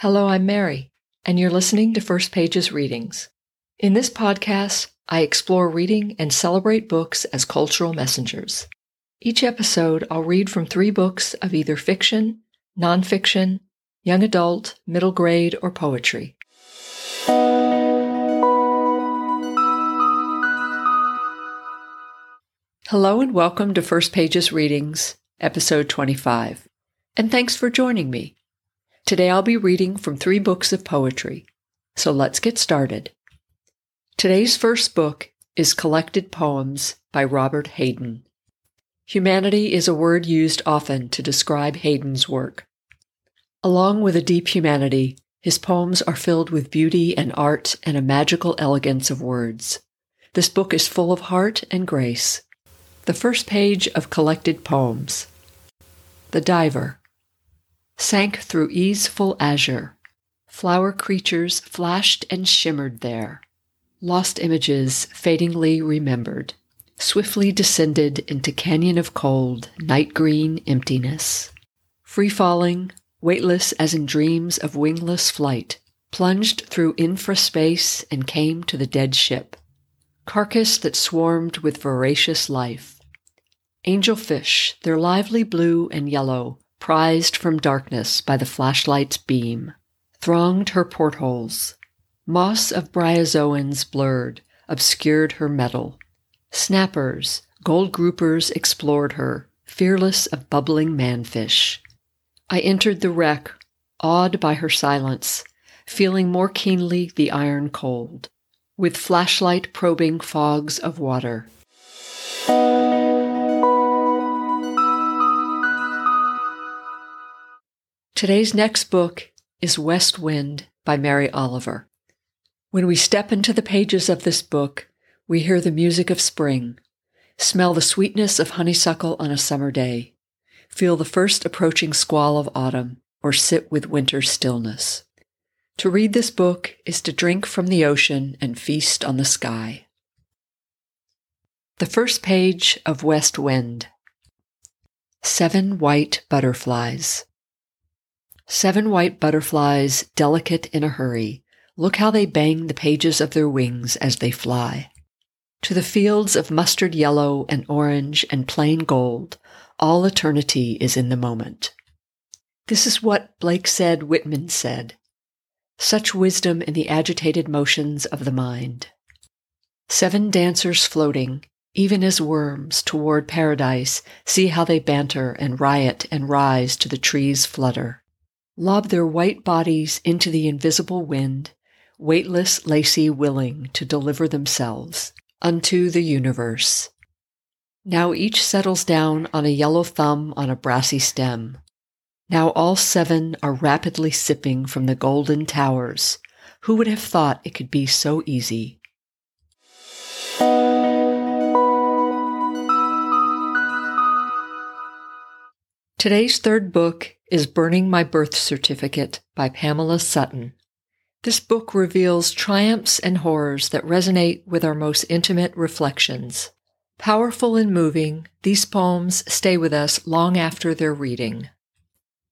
Hello, I'm Mary, and you're listening to First Pages Readings. In this podcast, I explore reading and celebrate books as cultural messengers. Each episode, I'll read from three books of either fiction, nonfiction, young adult, middle grade, or poetry. Hello and welcome to First Pages Readings, episode 25. And thanks for joining me. Today I'll be reading from three books of poetry. So let's get started. Today's first book is Collected Poems by Robert Hayden. Humanity is a word used often to describe Hayden's work. Along with a deep humanity, his poems are filled with beauty and art and a magical elegance of words. This book is full of heart and grace. The first page of Collected Poems The Diver sank through easeful azure. Flower creatures flashed and shimmered there. Lost images fadingly remembered, swiftly descended into canyon of cold, night green emptiness. Free falling, weightless as in dreams of wingless flight, plunged through infraspace and came to the dead ship. Carcass that swarmed with voracious life. Angelfish, their lively blue and yellow, prized from darkness by the flashlight's beam, thronged her portholes. Moss of bryozoans blurred, obscured her metal. Snappers, gold groupers explored her, fearless of bubbling manfish. I entered the wreck, awed by her silence, feeling more keenly the iron cold, with flashlight probing fogs of water. Today's next book is West Wind by Mary Oliver. When we step into the pages of this book, we hear the music of spring, smell the sweetness of honeysuckle on a summer day, feel the first approaching squall of autumn, or sit with winter stillness. To read this book is to drink from the ocean and feast on the sky. The first page of West Wind Seven White Butterflies. Seven white butterflies, delicate in a hurry. Look how they bang the pages of their wings as they fly. To the fields of mustard yellow and orange and plain gold, all eternity is in the moment. This is what Blake said Whitman said. Such wisdom in the agitated motions of the mind. Seven dancers floating, even as worms, toward paradise, see how they banter and riot and rise to the trees' flutter lob their white bodies into the invisible wind, weightless, lacy, willing to deliver themselves unto the universe. Now each settles down on a yellow thumb on a brassy stem. Now all seven are rapidly sipping from the golden towers. Who would have thought it could be so easy? Today's third book is Burning My Birth Certificate by Pamela Sutton. This book reveals triumphs and horrors that resonate with our most intimate reflections. Powerful and moving, these poems stay with us long after their reading.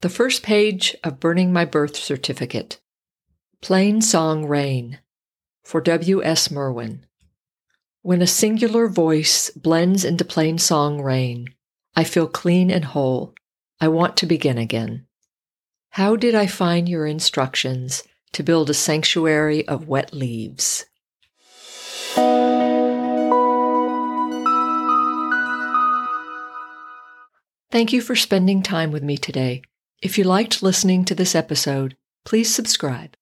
The first page of Burning My Birth Certificate Plain Song Rain for W. S. Merwin. When a singular voice blends into plain song rain, I feel clean and whole I want to begin again. How did I find your instructions to build a sanctuary of wet leaves? Thank you for spending time with me today. If you liked listening to this episode, please subscribe.